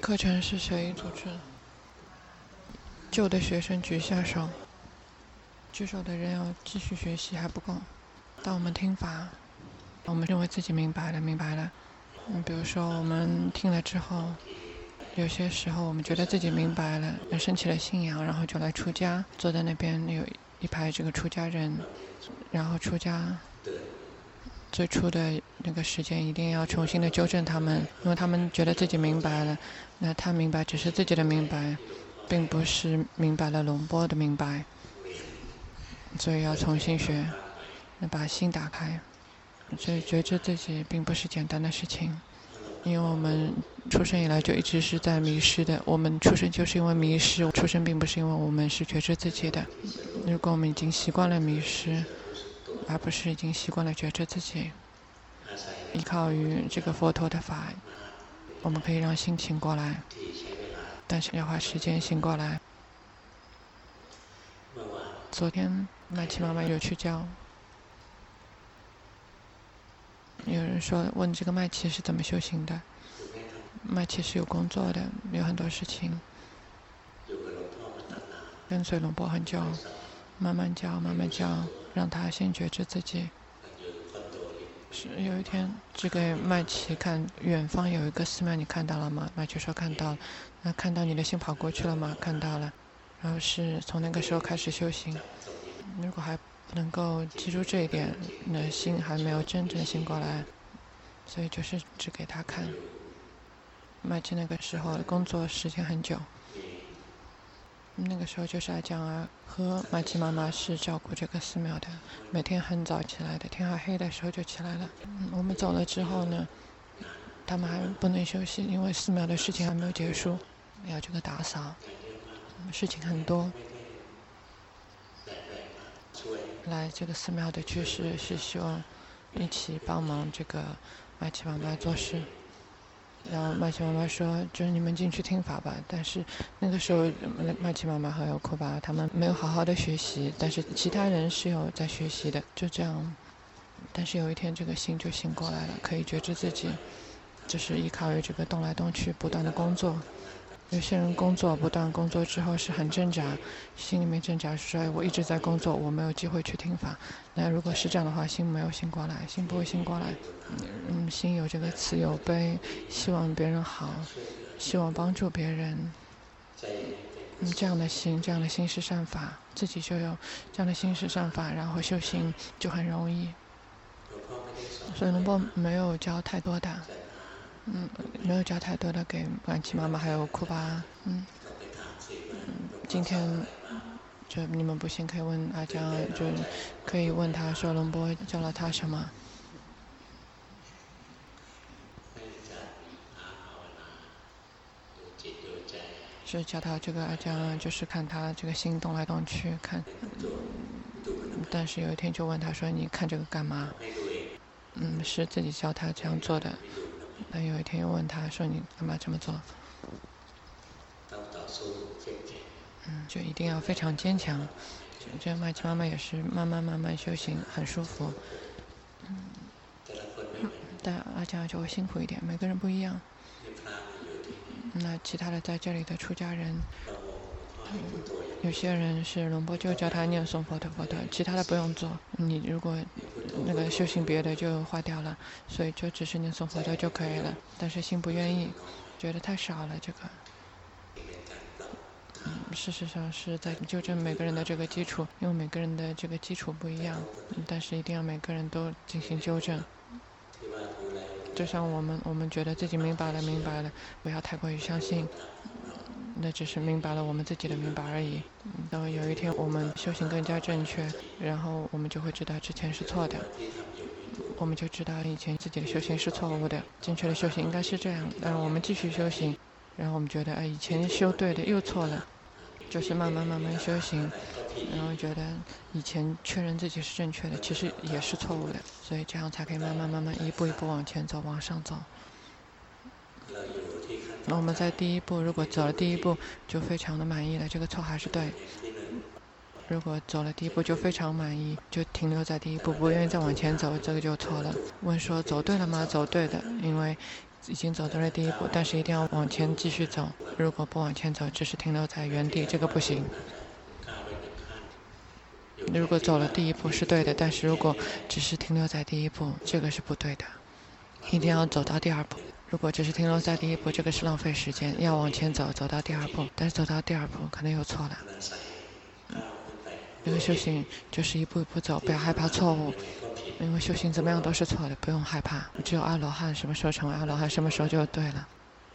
课程是谁组织？旧的学生举下手，举手的人要继续学习还不够。当我们听法，我们认为自己明白了，明白了。嗯，比如说我们听了之后，有些时候我们觉得自己明白了，升起了信仰，然后就来出家，坐在那边有一排这个出家人，然后出家。最初的那个时间一定要重新的纠正他们，因为他们觉得自己明白了，那他明白只是自己的明白。并不是明白了龙波的明白，所以要重新学，那把心打开。所以觉知自己并不是简单的事情，因为我们出生以来就一直是在迷失的。我们出生就是因为迷失，出生并不是因为我们是觉知自己的。如果我们已经习惯了迷失，而不是已经习惯了觉知自己，依靠于这个佛陀的法，我们可以让心醒过来。但是要花时间醒过来。昨天麦琪妈妈有去教，有人说问这个麦琪是怎么修行的？麦琪是有工作的，有很多事情，跟随龙波很久，慢慢教，慢慢教，让他先觉知自己。是有一天，只给麦琪看远方有一个寺庙，你看到了吗？麦琪说看到了。那看到你的心跑过去了吗？看到了。然后是从那个时候开始修行。如果还不能够记住这一点，那心还没有真正醒过来。所以就是只给他看。麦琪那个时候工作时间很久。那个时候就是阿江啊和麦琪妈妈是照顾这个寺庙的，每天很早起来的，天还黑的时候就起来了。我们走了之后呢，他们还不能休息，因为寺庙的事情还没有结束，要这个打扫，事情很多。来这个寺庙的居士是希望一起帮忙这个麦琪妈妈做事。然后麦琪妈妈说：“就是你们进去听法吧。”但是那个时候，麦琪妈妈还有库巴他们没有好好的学习，但是其他人是有在学习的。就这样，但是有一天这个心就醒过来了，可以觉知自己，就是依靠于这个动来动去，不断的工作。有些人工作不断工作之后是很挣扎，心里面挣扎说：“我一直在工作，我没有机会去听法。”那如果是这样的话，心没有醒过来，心不会醒过来。嗯，心有这个慈有悲，希望别人好，希望帮助别人。嗯，这样的心，这样的心是善法，自己就有这样的心是善法，然后修行就很容易。所以龙波没有教太多的。嗯，没有教太多的给安琪妈妈还有库巴，嗯，嗯，今天就你们不信可以问阿江，就可以问他说龙波教了他什么？是教他这个阿江，就是看他这个心动来动去看，但是有一天就问他说你看这个干嘛？嗯，是自己教他这样做的。那有一天又问他说：“你干嘛这么做？”嗯，就一定要非常坚强。这麦琪妈妈也是慢慢慢慢修行，很舒服。嗯，但阿江就会辛苦一点，每个人不一样。那其他的在这里的出家人，有些人是龙波就教他念诵佛陀佛陀，其他的不用做。你如果那个修行别的就坏掉了，所以就只是念诵佛陀就可以了。但是心不愿意，觉得太少了这个。事实上是在纠正每个人的这个基础，因为每个人的这个基础不一样，但是一定要每个人都进行纠正。就像我们，我们觉得自己明白了，明白了，不要太过于相信，那只是明白了我们自己的明白而已。等有一天我们修行更加正确，然后我们就会知道之前是错的，我们就知道以前自己的修行是错误的，正确的修行应该是这样。然后我们继续修行，然后我们觉得哎，以前修对的又错了，就是慢慢慢慢修行。然后觉得以前确认自己是正确的，其实也是错误的，所以这样才可以慢慢慢慢一步一步往前走，往上走。那我们在第一步，如果走了第一步就非常的满意了，这个错还是对。如果走了第一步就非常满意，就停留在第一步，不愿意再往前走，这个就错了。问说走对了吗？走对的，因为已经走到了第一步，但是一定要往前继续走。如果不往前走，只是停留在原地，这个不行。如果走了第一步是对的，但是如果只是停留在第一步，这个是不对的。一定要走到第二步。如果只是停留在第一步，这个是浪费时间。要往前走，走到第二步，但是走到第二步可能又错了。因为修行就是一步一步走，不要害怕错误。因为修行怎么样都是错的，不用害怕。只有阿罗汉什么时候成为阿罗汉，什么时候就对了。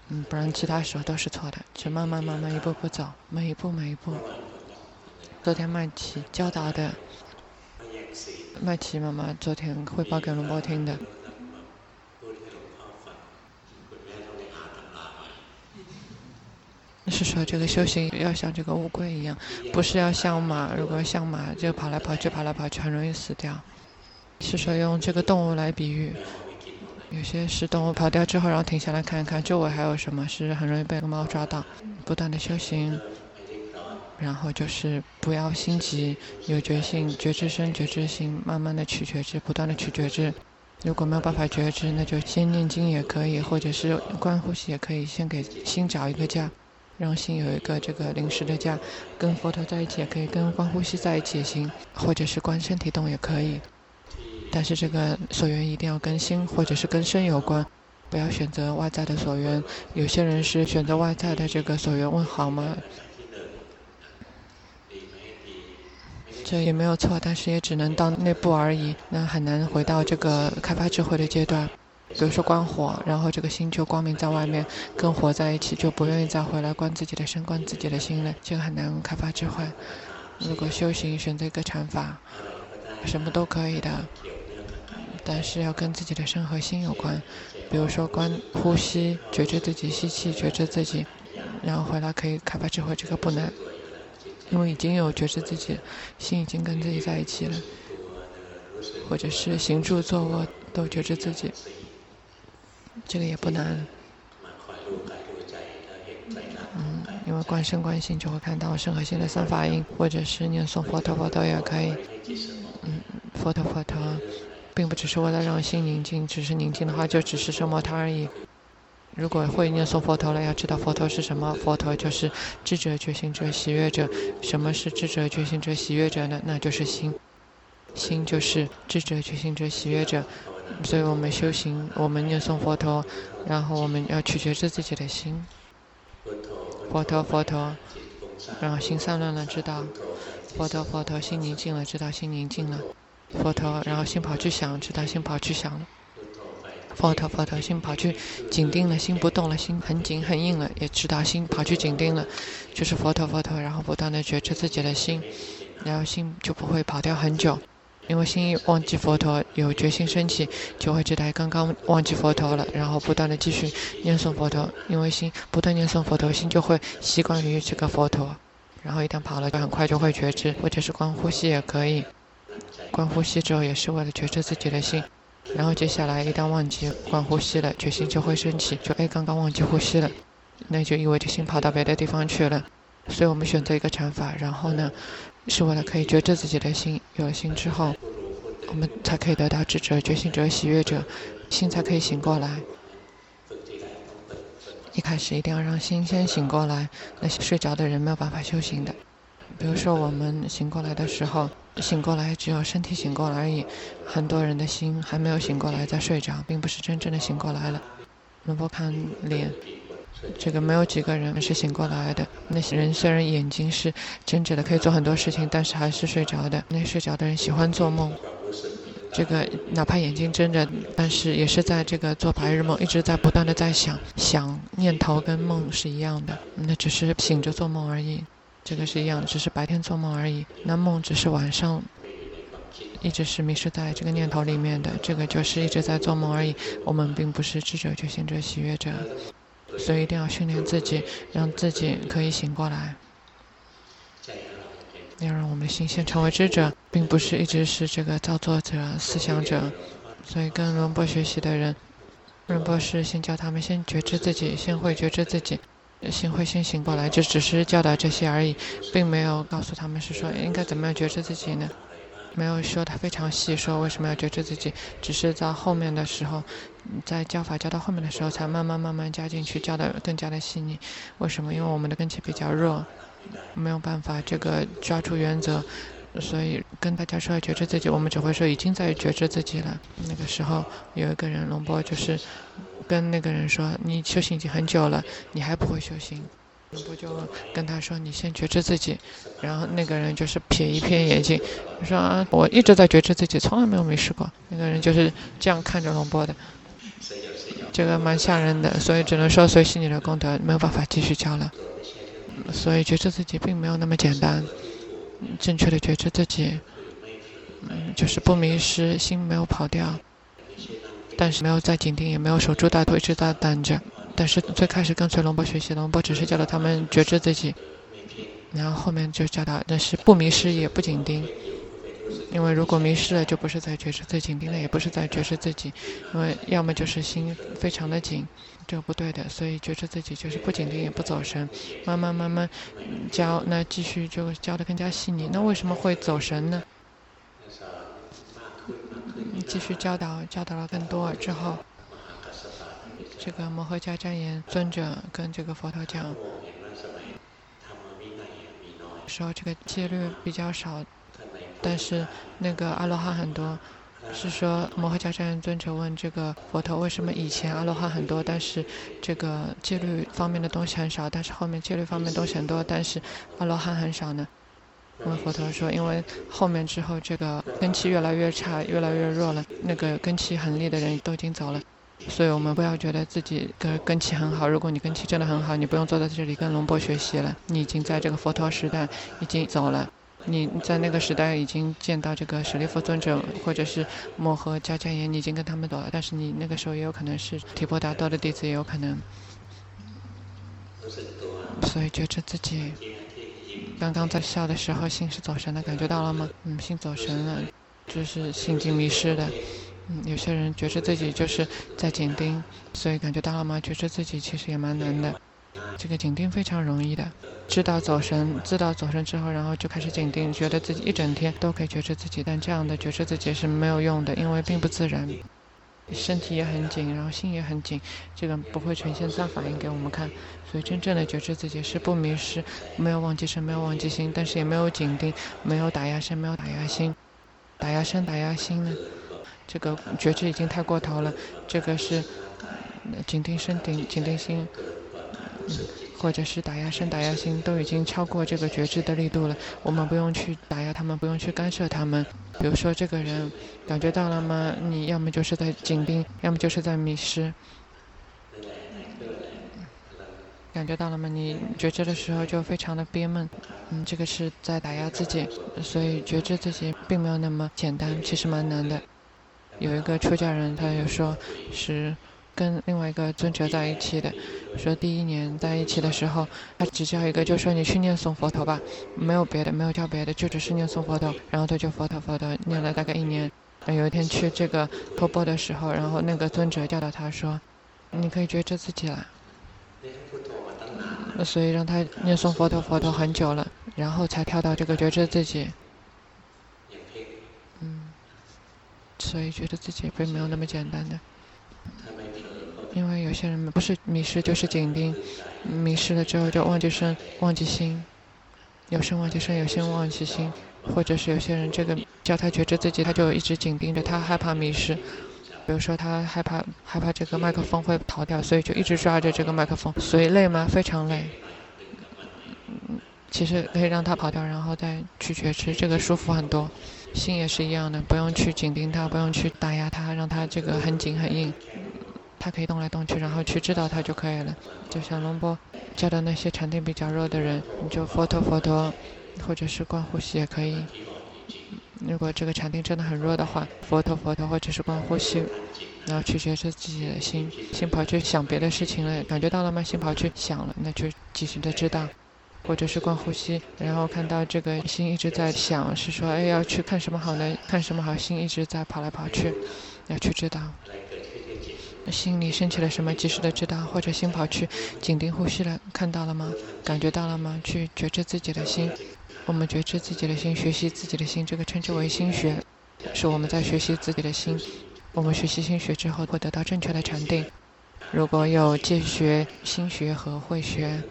嗯，不然其他时候都是错的。只慢慢慢慢一步步走，每一步每一步。昨天麦琪教导的，麦琪妈妈昨天汇报给龙波听的。是说这个修行要像这个乌龟一样，不是要像马。如果像马，就跑来跑去，跑来跑去，很容易死掉。是说用这个动物来比喻，有些是动物跑掉之后，然后停下来看一看周围还有什么，是很容易被猫抓到。不断的修行，然后就是不要心急，有觉性，觉知身，觉知心，慢慢的去觉知，不断的去觉知。如果没有办法觉知，那就先念经也可以，或者是观呼吸也可以，先给心找一个家。让心有一个这个临时的家，跟佛陀在一起也可以，跟观呼吸在一起也行，或者是观身体动也可以。但是这个所缘一定要跟心或者是跟身有关，不要选择外在的所缘。有些人是选择外在的这个所缘，问好吗？这也没有错，但是也只能到内部而已，那很难回到这个开发智慧的阶段。比如说观火，然后这个心就光明在外面，跟火在一起，就不愿意再回来观自己的身、观自己的心了。这个很难开发智慧。如果修行选择一个禅法，什么都可以的，但是要跟自己的身和心有关。比如说观呼吸，觉知自己吸气，觉知自己，然后回来可以开发智慧，这个不难，因为已经有觉知自己，心已经跟自己在一起了，或者是行住坐卧都觉知自己。这个也不难，嗯，因为观身观心就会看到身和心的三法印，或者是念诵佛陀佛陀也可以，嗯，佛陀佛陀，并不只是为了让心宁静，只是宁静的话就只是奢摩他而已。如果会念诵佛陀了，要知道佛陀是什么，佛陀就是智者、觉醒者、喜悦者。什么是智者、觉醒者、喜悦者呢？那就是心，心就是智者、觉醒者、喜悦者。所以我们修行，我们念诵佛陀，然后我们要去觉知自己的心。佛陀佛陀，然后心散乱了，知道佛陀佛陀，心宁静了，知道心宁静了。佛陀，然后心跑去想，知道心跑去想了。佛陀佛陀，心跑去紧盯了，心不动了，心很紧很硬了，也知道心跑去紧盯了，就是佛陀佛陀，然后不断的觉知自己的心，然后心就不会跑掉很久。因为心忘记佛陀，有决心升起，就会知道刚刚忘记佛陀了，然后不断的继续念诵佛陀。因为心不断念诵佛陀，心就会习惯于这个佛陀，然后一旦跑了，就很快就会觉知，或者是观呼吸也可以。观呼吸之后也是为了觉知自己的心，然后接下来一旦忘记观呼吸了，决心就会升起，就哎刚刚忘记呼吸了，那就意味着心跑到别的地方去了。所以我们选择一个禅法，然后呢，是为了可以觉知自己的心，有了心之后，我们才可以得到智者、觉醒者、喜悦者，心才可以醒过来。一开始一定要让心先醒过来，那些睡着的人没有办法修行的。比如说我们醒过来的时候，醒过来只有身体醒过来而已，很多人的心还没有醒过来，在睡着，并不是真正的醒过来了。能不看脸。这个没有几个人是醒过来的。那些人虽然眼睛是睁着的，可以做很多事情，但是还是睡着的。那睡着的人喜欢做梦。这个哪怕眼睛睁着，但是也是在这个做白日梦，一直在不断的在想，想念头跟梦是一样的。那只是醒着做梦而已，这个是一样，只是白天做梦而已。那梦只是晚上，一直是迷失在这个念头里面的。这个就是一直在做梦而已。我们并不是智者、觉醒者、喜悦者。所以一定要训练自己，让自己可以醒过来。要让我们的心先成为知者，并不是一直是这个造作者、思想者。所以跟仁波学习的人，仁波是先教他们先觉知自己，先会觉知自己，先会先醒过来，就只是教导这些而已，并没有告诉他们是说应该怎么样觉知自己呢？没有说的非常细，说为什么要觉知自己，只是在后面的时候，在教法教到后面的时候，才慢慢慢慢加进去，教的更加的细腻。为什么？因为我们的根基比较弱，没有办法这个抓住原则，所以跟大家说要觉知自己，我们只会说已经在觉知自己了。那个时候有一个人龙波就是跟那个人说，你修行已经很久了，你还不会修行。不就跟他说，你先觉知自己，然后那个人就是撇一片眼睛，说啊，我一直在觉知自己，从来没有迷失过。那个人就是这样看着龙波的，这个蛮吓人的，所以只能说随喜你的功德，没有办法继续教了。所以觉知自己并没有那么简单，正确的觉知自己，嗯，就是不迷失，心没有跑掉，但是没有在紧盯，也没有守株待兔，一直在等着。但是最开始跟随龙波学习，龙波只是教导他们觉知自己，然后后面就教导但是不迷失也不紧盯，因为如果迷失了，就不是在觉知自己；紧盯了，也不是在觉知自己，因为要么就是心非常的紧，这个不对的。所以觉知自己就是不紧盯也不走神，慢慢慢慢教，那继续就教的更加细腻。那为什么会走神呢？继续教导，教导了更多之后。这个摩诃迦旃延尊者跟这个佛陀讲，说这个戒律比较少，但是那个阿罗汉很多。是说摩诃迦旃延尊者问这个佛陀，为什么以前阿罗汉很多，但是这个戒律方面的东西很少，但是后面戒律方面东西很多，但是阿罗汉很少呢？问佛陀说，因为后面之后这个根气越来越差，越来越弱了，那个根气很利的人都已经走了。所以我们不要觉得自己的根器很好。如果你根器真的很好，你不用坐在这里跟龙波学习了。你已经在这个佛陀时代已经走了，你在那个时代已经见到这个舍利弗尊者或者是摩诃迦旃延，你已经跟他们走了。但是你那个时候也有可能是提婆达多的弟子，也有可能。所以觉知自己，刚刚在笑的时候心是走神的，感觉到了吗？嗯，心走神了，就是心经迷失的。嗯，有些人觉知自己就是在紧盯，所以感觉到了吗？觉知自己其实也蛮难的。这个紧盯非常容易的，知道走神，知道走神之后，然后就开始紧盯，觉得自己一整天都可以觉知自己，但这样的觉知自己是没有用的，因为并不自然。身体也很紧，然后心也很紧，这个不会呈现自然反应给我们看。所以真正的觉知自己是不迷失，没有忘记身，没有忘记心，但是也没有紧盯，没有打压身，没有打压心，打压身，打压心呢？这个觉知已经太过头了，这个是紧盯身顶、紧盯心，或者是打压身、打压心，都已经超过这个觉知的力度了。我们不用去打压他们，不用去干涉他们。比如说，这个人感觉到了吗？你要么就是在紧盯，要么就是在迷失。感觉到了吗？你觉知的时候就非常的憋闷，嗯，这个是在打压自己，所以觉知自己并没有那么简单，其实蛮难的。有一个出家人，他就说是跟另外一个尊者在一起的。说第一年在一起的时候，他只教一个，就说你去念诵佛头吧，没有别的，没有教别的，就只是念诵佛头。然后他就佛头佛头念了大概一年。有一天去这个托钵的时候，然后那个尊者教导他说，你可以觉知自己了。所以让他念诵佛头佛头很久了，然后才跳到这个觉知自己。所以觉得自己并没有那么简单的，因为有些人不是迷失就是紧盯，迷失了之后就忘记身忘记心，有身忘记身，有心忘记心，或者是有些人这个叫他觉知自己，他就一直紧盯着，他害怕迷失，比如说他害怕害怕这个麦克风会逃掉，所以就一直抓着这个麦克风，所以累吗？非常累。其实可以让他跑掉，然后再去觉知，这个舒服很多。心也是一样的，不用去紧盯它，不用去打压它，让它这个很紧很硬，它可以动来动去，然后去知道它就可以了。就像龙波教的那些禅定比较弱的人，你就佛陀佛陀，或者是观呼吸也可以。如果这个禅定真的很弱的话，佛陀佛陀或者是观呼吸，然后去觉知自己的心，心跑去想别的事情了，感觉到了吗？心跑去想了，那就继续的知道。或者是观呼吸，然后看到这个心一直在想，是说，哎，要去看什么好呢？看什么好？心一直在跑来跑去，要去知道，心里升起了什么，及时的知道。或者心跑去紧盯呼吸了，看到了吗？感觉到了吗？去觉知自己的心，我们觉知自己的心，学习自己的心，这个称之为心学，是我们在学习自己的心。我们学习心学之后，会得到正确的禅定。如果有戒学、心学和慧学，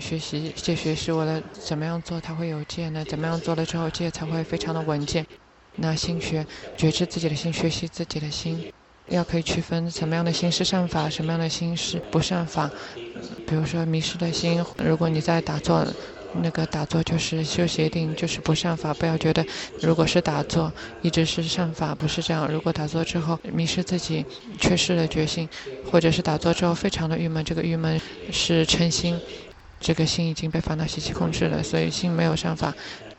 学习戒学是我的怎么样做，它会有戒呢？怎么样做了之后，戒才会非常的稳健。那心学，觉知自己的心，学习自己的心，要可以区分什么样的心是善法，什么样的心是不善法。比如说迷失的心，如果你在打坐。那个打坐就是修邪定，就是不善法。不要觉得，如果是打坐，一直是善法，不是这样。如果打坐之后迷失自己，缺失了决心，或者是打坐之后非常的郁闷，这个郁闷是嗔心，这个心已经被烦恼习气控制了，所以心没有上法，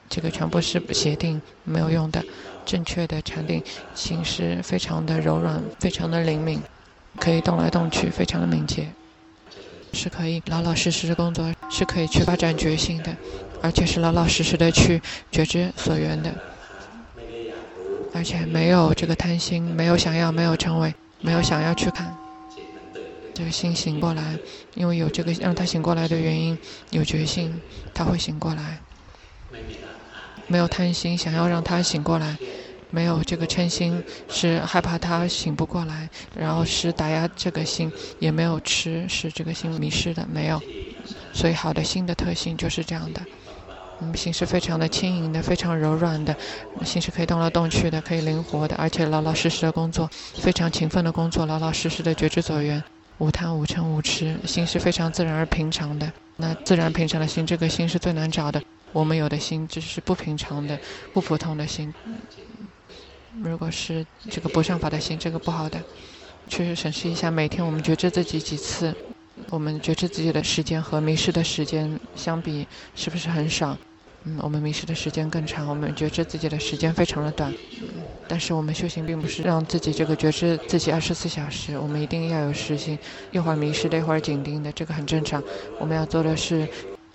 这个全部是邪定，没有用的。正确的禅定，心是非常的柔软，非常的灵敏，可以动来动去，非常的敏捷。是可以老老实实的工作，是可以去发展觉性的，而且是老老实实的去觉知所缘的，而且没有这个贪心，没有想要，没有成为，没有想要去看，这个心醒过来，因为有这个让他醒过来的原因，有觉性，他会醒过来，没有贪心，想要让他醒过来。没有这个嗔心，是害怕他醒不过来，然后是打压这个心，也没有吃使这个心迷失的，没有。所以好的心的特性就是这样的，嗯，心是非常的轻盈的，非常柔软的，心是可以动来动去的，可以灵活的，而且老老实实的工作，非常勤奋的工作，老老实实的觉知所缘，无贪无嗔无痴，心是非常自然而平常的。那自然平常的心，这个心是最难找的。我们有的心只是不平常的、不普通的心。如果是这个不善法的心，这个不好的，去审视一下，每天我们觉知自己几次，我们觉知自己的时间和迷失的时间相比，是不是很少？嗯，我们迷失的时间更长，我们觉知自己的时间非常的短。但是我们修行并不是让自己这个觉知自己二十四小时，我们一定要有时性，一会儿迷失的，一会儿紧盯的，这个很正常。我们要做的是。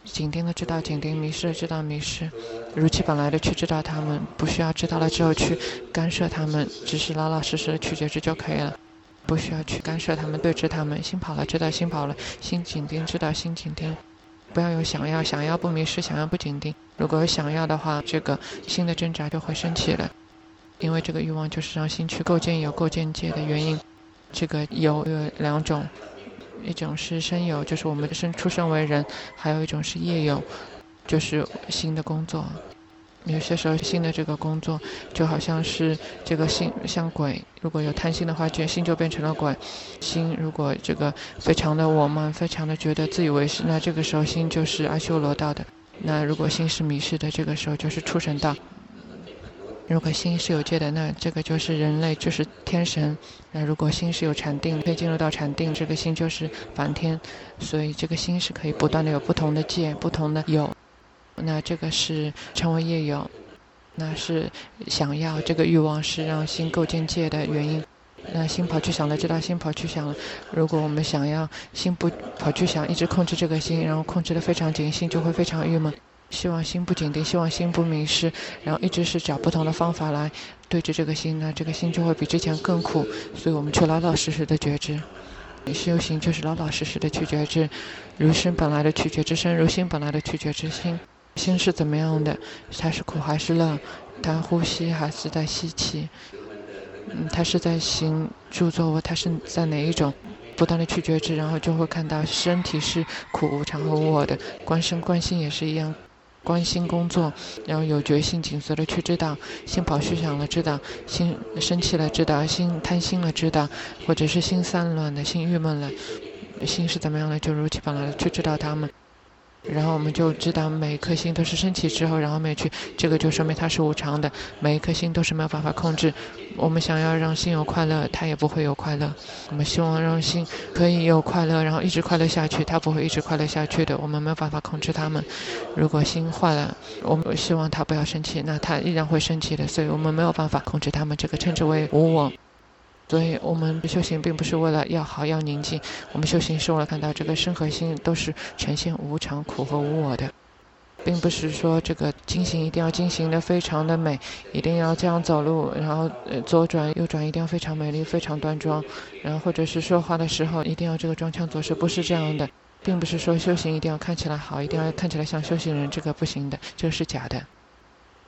紧盯的知道紧盯，迷失的知道迷失，如其本来的去知道他们，不需要知道了之后去干涉他们，只是老老实实的去觉知就可以了，不需要去干涉他们，对峙他们。心跑了知道心跑了，心紧盯知道心紧盯，不要有想要，想要不迷失，想要不紧盯。如果有想要的话，这个心的挣扎就会升起了，因为这个欲望就是让心去构建有构建界的原因。这个有有两种。一种是身有，就是我们的生出生为人；还有一种是业有，就是新的工作。有些时候，新的这个工作就好像是这个心像鬼，如果有贪心的话，就心就变成了鬼。心如果这个非常的我们，非常的觉得自以为是，那这个时候心就是阿修罗道的。那如果心是迷失的，这个时候就是畜生道。如果心是有界的，那这个就是人类，就是天神。那如果心是有禅定，可以进入到禅定，这个心就是梵天。所以这个心是可以不断的有不同的界，不同的有。那这个是称为业有，那是想要这个欲望是让心构建界的原因。那心跑去想了，知道心跑去想了。如果我们想要心不跑去想，一直控制这个心，然后控制的非常紧，心就会非常郁闷。希望心不紧盯，希望心不迷失，然后一直是找不同的方法来对治这个心呢，这个心就会比之前更苦。所以我们去老老实实的觉知，修行就是老老实实的去觉知，如心本来的去觉知身，如心本来的去觉知心。心是怎么样的？它是苦还是乐？它呼吸还是在吸气？嗯，它是在行住坐卧，它是在哪一种？不断的去觉知，然后就会看到身体是苦无常和无我的，观身观心也是一样。关心工作，然后有决心紧随的去知道，心跑去想了知道，心生气了知道，心贪心了知道，或者是心散乱了心郁闷了，心是怎么样的，就如其本来去知道他们。然后我们就知道每一颗心都是升起之后，然后灭去，这个就说明它是无常的，每一颗心都是没有办法控制。我们想要让心有快乐，它也不会有快乐。我们希望让心可以有快乐，然后一直快乐下去，它不会一直快乐下去的。我们没有办法控制它们。如果心坏了，我们希望它不要生气，那它依然会生气的。所以我们没有办法控制它们，这个称之为无我。所以我们修行并不是为了要好要宁静，我们修行是为了看到这个身和心都是呈现无常、苦和无我的，并不是说这个经行一定要经行的非常的美，一定要这样走路，然后左转右转一定要非常美丽、非常端庄，然后或者是说话的时候一定要这个装腔作势，不是这样的。并不是说修行一定要看起来好，一定要看起来像修行人，这个不行的，这个是假的。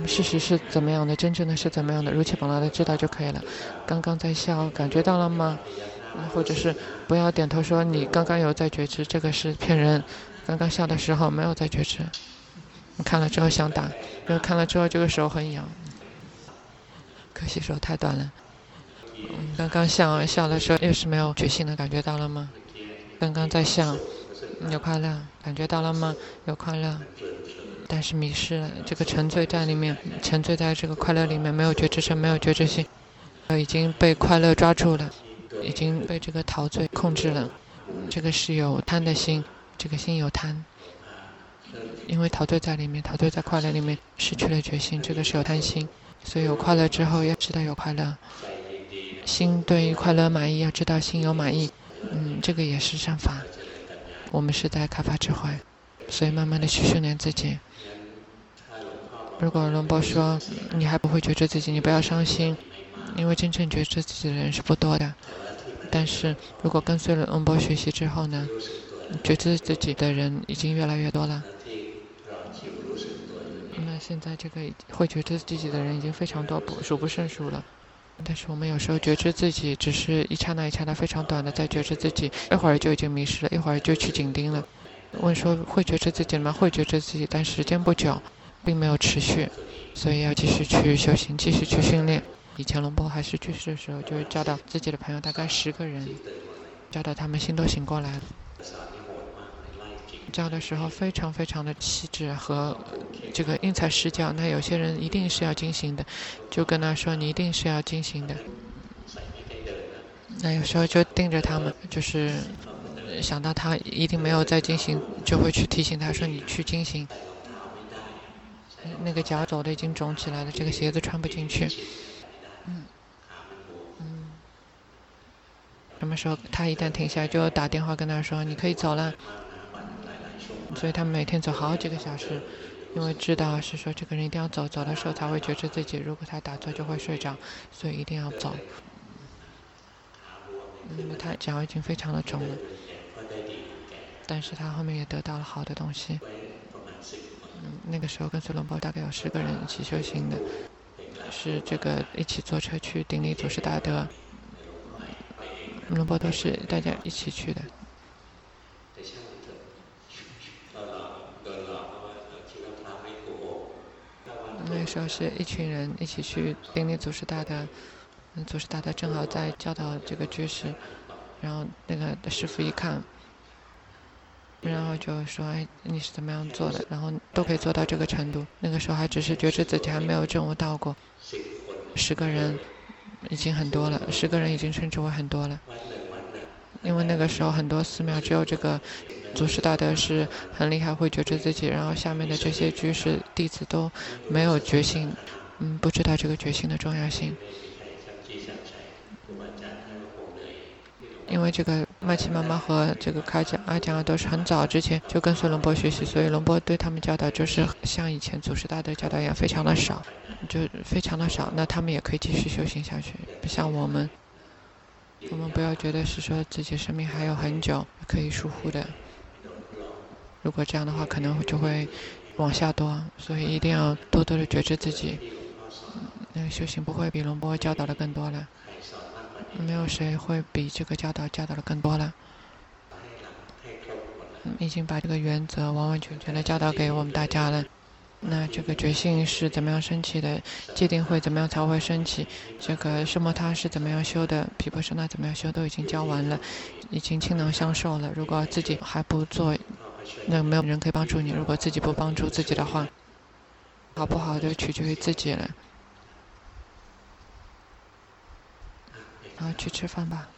事实是怎么样的？真正的是怎么样的？如切本来的知道就可以了。刚刚在笑，感觉到了吗？或者是不要点头说你刚刚有在觉知，这个是骗人。刚刚笑的时候没有在觉知。你看了之后想打，因为看了之后这个手很痒。可惜手太短了。刚刚笑笑的时候又是没有觉性的，感觉到了吗？刚刚在笑。有快乐，感觉到了吗？有快乐，但是迷失了。这个沉醉在里面，沉醉在这个快乐里面，没有觉知性，没有觉知性，已经被快乐抓住了，已经被这个陶醉控制了。这个是有贪的心，这个心有贪，因为陶醉在里面，陶醉在快乐里面，失去了决心，这个是有贪心。所以有快乐之后，要知道有快乐，心对于快乐满意，要知道心有满意，嗯，这个也是善法。我们是在开发智慧，所以慢慢的去训练自己。如果龙波说你还不会觉知自己，你不要伤心，因为真正觉知自己的人是不多的。但是如果跟随了龙波学习之后呢，觉知自己的人已经越来越多了。那现在这个会觉知自己的人已经非常多，不数不胜数了。但是我们有时候觉知自己，只是一刹那一刹那非常短的在觉知自己，一会儿就已经迷失了，一会儿就去紧盯了。问说会觉知自己吗？会觉知自己，但时间不久，并没有持续，所以要继续去修行，继续去训练。以前龙波还是居士的时候，就教导自己的朋友大概十个人，教导他们心都醒过来了。教的时候非常非常的细致和这个因材施教，那有些人一定是要进行的，就跟他说你一定是要进行的。那有时候就盯着他们，就是想到他一定没有在进行，就会去提醒他说你去进行。那个脚走的已经肿起来了，这个鞋子穿不进去。嗯嗯。什么时候他一旦停下来，就打电话跟他说你可以走了。所以他每天走好几个小时，因为知道是说这个人一定要走，走的时候才会觉知自己。如果他打坐就会睡着，所以一定要走。因为他脚已经非常的肿了，但是他后面也得到了好的东西。那个时候跟随龙波大概有十个人一起修行的，是这个一起坐车去顶礼祖师大德。龙波都是大家一起去的。那时候是一群人一起去顶礼祖师大德，祖师大德正好在教导这个居士，然后那个师傅一看，然后就说：“哎，你是怎么样做的？然后都可以做到这个程度。那个时候还只是觉知自己还没有证悟到过，十个人已经很多了，十个人已经称之为很多了，因为那个时候很多寺庙只有这个。”祖师大德是很厉害，会觉知自己，然后下面的这些居士弟子都没有觉醒，嗯，不知道这个觉醒的重要性。因为这个麦琪妈妈和这个卡讲阿讲都是很早之前就跟随龙波学习，所以龙波对他们教导就是像以前祖师大德教导一样，非常的少，就非常的少。那他们也可以继续修行下去，不像我们，我们不要觉得是说自己生命还有很久可以疏忽的。如果这样的话，可能就会往下多，所以一定要多多的觉知自己。那修行不会比龙波教导的更多了，没有谁会比这个教导教导的更多了。已经把这个原则完完全全的教导给我们大家了。那这个觉性是怎么样升起的？戒定慧怎么样才会升起？这个奢摩他是怎么样修的？毗婆舍那怎么样修？都已经教完了，已经倾囊相授了。如果自己还不做，那没有人可以帮助你。如果自己不帮助自己的话，好不好就取决于自己了。好，去吃饭吧。